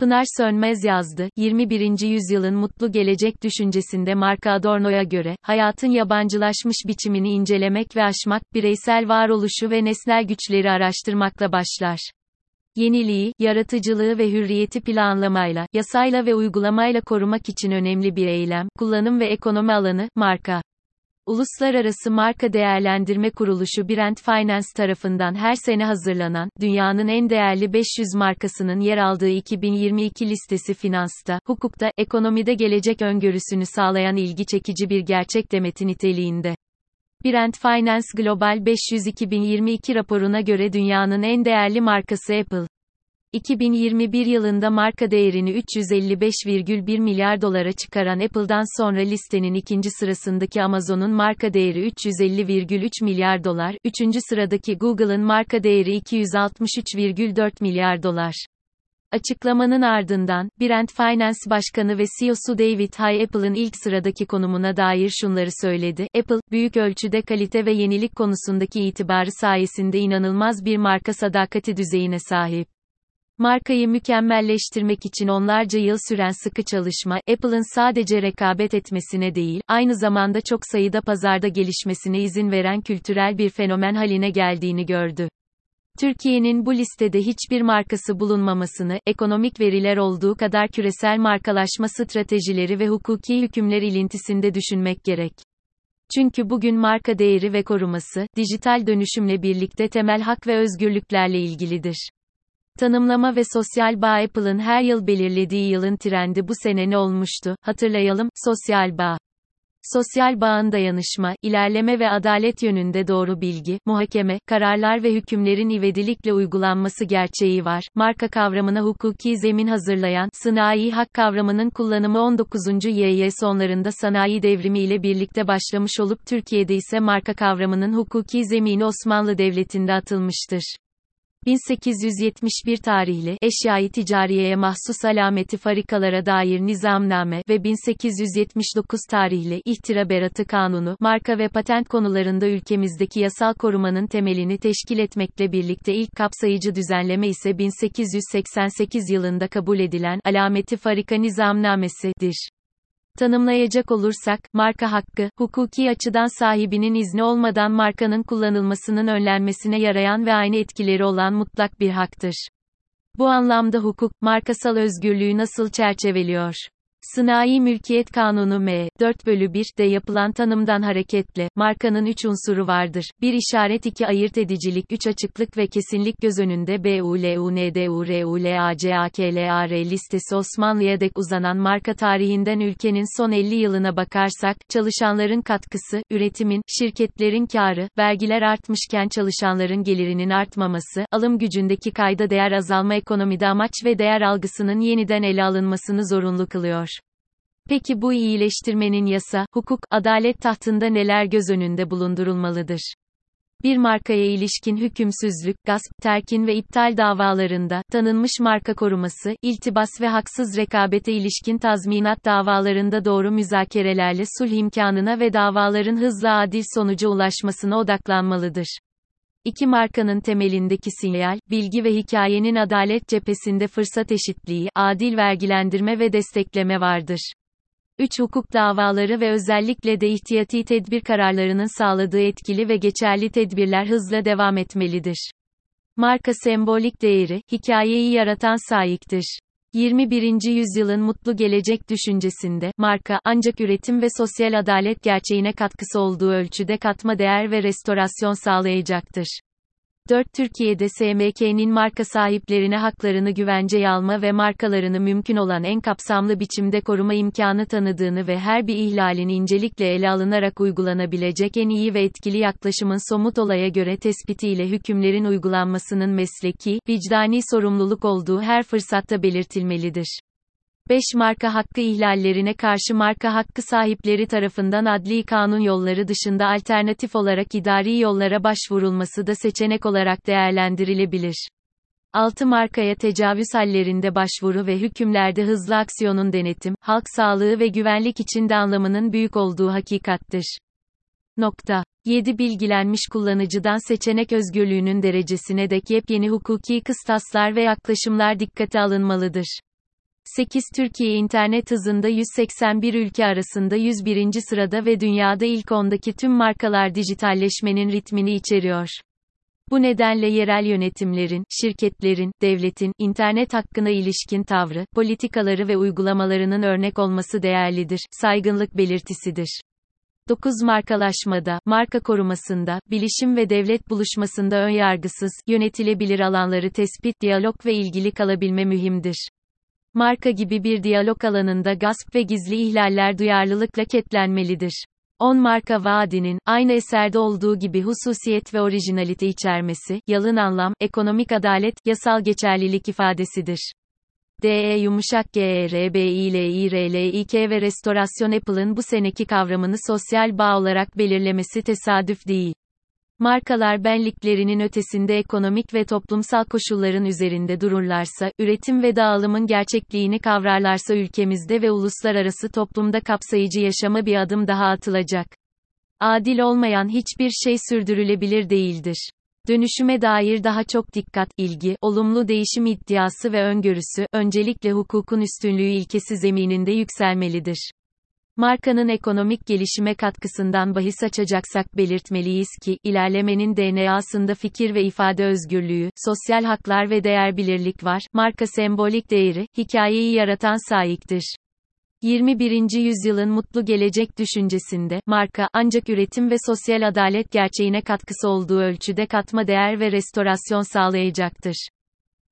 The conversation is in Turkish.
Pınar Sönmez yazdı, 21. yüzyılın mutlu gelecek düşüncesinde Marka Adorno'ya göre, hayatın yabancılaşmış biçimini incelemek ve aşmak, bireysel varoluşu ve nesnel güçleri araştırmakla başlar. Yeniliği, yaratıcılığı ve hürriyeti planlamayla, yasayla ve uygulamayla korumak için önemli bir eylem, kullanım ve ekonomi alanı, marka. Uluslararası Marka Değerlendirme Kuruluşu Brand Finance tarafından her sene hazırlanan, dünyanın en değerli 500 markasının yer aldığı 2022 listesi finansta, hukukta, ekonomide gelecek öngörüsünü sağlayan ilgi çekici bir gerçek demeti niteliğinde. Brand Finance Global 500 2022 raporuna göre dünyanın en değerli markası Apple. 2021 yılında marka değerini 355,1 milyar dolara çıkaran Apple'dan sonra listenin ikinci sırasındaki Amazon'un marka değeri 350,3 milyar dolar, üçüncü sıradaki Google'ın marka değeri 263,4 milyar dolar. Açıklamanın ardından, Brand Finance Başkanı ve CEO'su David Hay Apple'ın ilk sıradaki konumuna dair şunları söyledi. Apple, büyük ölçüde kalite ve yenilik konusundaki itibarı sayesinde inanılmaz bir marka sadakati düzeyine sahip. Markayı mükemmelleştirmek için onlarca yıl süren sıkı çalışma, Apple'ın sadece rekabet etmesine değil, aynı zamanda çok sayıda pazarda gelişmesine izin veren kültürel bir fenomen haline geldiğini gördü. Türkiye'nin bu listede hiçbir markası bulunmamasını, ekonomik veriler olduğu kadar küresel markalaşma stratejileri ve hukuki hükümler ilintisinde düşünmek gerek. Çünkü bugün marka değeri ve koruması, dijital dönüşümle birlikte temel hak ve özgürlüklerle ilgilidir. Tanımlama ve sosyal bağ Apple'ın her yıl belirlediği yılın trendi bu sene ne olmuştu? Hatırlayalım, sosyal bağ. Sosyal bağın dayanışma, ilerleme ve adalet yönünde doğru bilgi, muhakeme, kararlar ve hükümlerin ivedilikle uygulanması gerçeği var. Marka kavramına hukuki zemin hazırlayan, sınai hak kavramının kullanımı 19. YY sonlarında sanayi devrimi ile birlikte başlamış olup Türkiye'de ise marka kavramının hukuki zemini Osmanlı Devleti'nde atılmıştır. 1871 tarihli eşyayı ticariyeye mahsus alameti farikalara dair nizamname ve 1879 tarihli ihtira beratı kanunu marka ve patent konularında ülkemizdeki yasal korumanın temelini teşkil etmekle birlikte ilk kapsayıcı düzenleme ise 1888 yılında kabul edilen alameti farika nizamnamesidir. Tanımlayacak olursak, marka hakkı, hukuki açıdan sahibinin izni olmadan markanın kullanılmasının önlenmesine yarayan ve aynı etkileri olan mutlak bir haktır. Bu anlamda hukuk, markasal özgürlüğü nasıl çerçeveliyor? Sınai Mülkiyet Kanunu M. 4 bölü 1'de yapılan tanımdan hareketle, markanın 3 unsuru vardır. 1 işaret 2 ayırt edicilik 3 açıklık ve kesinlik göz önünde BULUNDURULACAKLAR listesi Osmanlı'ya dek uzanan marka tarihinden ülkenin son 50 yılına bakarsak, çalışanların katkısı, üretimin, şirketlerin karı, vergiler artmışken çalışanların gelirinin artmaması, alım gücündeki kayda değer azalma ekonomide amaç ve değer algısının yeniden ele alınmasını zorunlu kılıyor. Peki bu iyileştirmenin yasa, hukuk, adalet tahtında neler göz önünde bulundurulmalıdır? Bir markaya ilişkin hükümsüzlük, gasp, terkin ve iptal davalarında, tanınmış marka koruması, iltibas ve haksız rekabete ilişkin tazminat davalarında doğru müzakerelerle sulh imkanına ve davaların hızla adil sonuca ulaşmasına odaklanmalıdır. İki markanın temelindeki sinyal, bilgi ve hikayenin adalet cephesinde fırsat eşitliği, adil vergilendirme ve destekleme vardır. 3 hukuk davaları ve özellikle de ihtiyati tedbir kararlarının sağladığı etkili ve geçerli tedbirler hızla devam etmelidir. Marka sembolik değeri, hikayeyi yaratan sahiptir. 21. yüzyılın mutlu gelecek düşüncesinde, marka, ancak üretim ve sosyal adalet gerçeğine katkısı olduğu ölçüde katma değer ve restorasyon sağlayacaktır. 4. Türkiye'de SMK'nin marka sahiplerine haklarını güvenceye alma ve markalarını mümkün olan en kapsamlı biçimde koruma imkanı tanıdığını ve her bir ihlalin incelikle ele alınarak uygulanabilecek en iyi ve etkili yaklaşımın somut olaya göre tespitiyle hükümlerin uygulanmasının mesleki, vicdani sorumluluk olduğu her fırsatta belirtilmelidir. 5 marka hakkı ihlallerine karşı marka hakkı sahipleri tarafından adli kanun yolları dışında alternatif olarak idari yollara başvurulması da seçenek olarak değerlendirilebilir. 6 markaya tecavüz hallerinde başvuru ve hükümlerde hızlı aksiyonun denetim, halk sağlığı ve güvenlik içinde anlamının büyük olduğu hakikattir. Nokta. 7 bilgilenmiş kullanıcıdan seçenek özgürlüğünün derecesine dek yepyeni hukuki kıstaslar ve yaklaşımlar dikkate alınmalıdır. 8 Türkiye internet hızında 181 ülke arasında 101. sırada ve dünyada ilk 10'daki tüm markalar dijitalleşmenin ritmini içeriyor. Bu nedenle yerel yönetimlerin, şirketlerin, devletin, internet hakkına ilişkin tavrı, politikaları ve uygulamalarının örnek olması değerlidir, saygınlık belirtisidir. 9 markalaşmada, marka korumasında, bilişim ve devlet buluşmasında önyargısız, yönetilebilir alanları tespit, diyalog ve ilgili kalabilme mühimdir. Marka gibi bir diyalog alanında gasp ve gizli ihlaller duyarlılıkla ketlenmelidir. 10 marka vaadinin, aynı eserde olduğu gibi hususiyet ve orijinalite içermesi, yalın anlam, ekonomik adalet, yasal geçerlilik ifadesidir. DE yumuşak GERBİLİRLİK ve restorasyon Apple'ın bu seneki kavramını sosyal bağ olarak belirlemesi tesadüf değil. Markalar benliklerinin ötesinde ekonomik ve toplumsal koşulların üzerinde dururlarsa, üretim ve dağılımın gerçekliğini kavrarlarsa ülkemizde ve uluslararası toplumda kapsayıcı yaşama bir adım daha atılacak. Adil olmayan hiçbir şey sürdürülebilir değildir. Dönüşüme dair daha çok dikkat, ilgi, olumlu değişim iddiası ve öngörüsü, öncelikle hukukun üstünlüğü ilkesi zemininde yükselmelidir. Markanın ekonomik gelişime katkısından bahis açacaksak belirtmeliyiz ki, ilerlemenin DNA'sında fikir ve ifade özgürlüğü, sosyal haklar ve değer bilirlik var, marka sembolik değeri, hikayeyi yaratan sahiptir. 21. yüzyılın mutlu gelecek düşüncesinde, marka, ancak üretim ve sosyal adalet gerçeğine katkısı olduğu ölçüde katma değer ve restorasyon sağlayacaktır.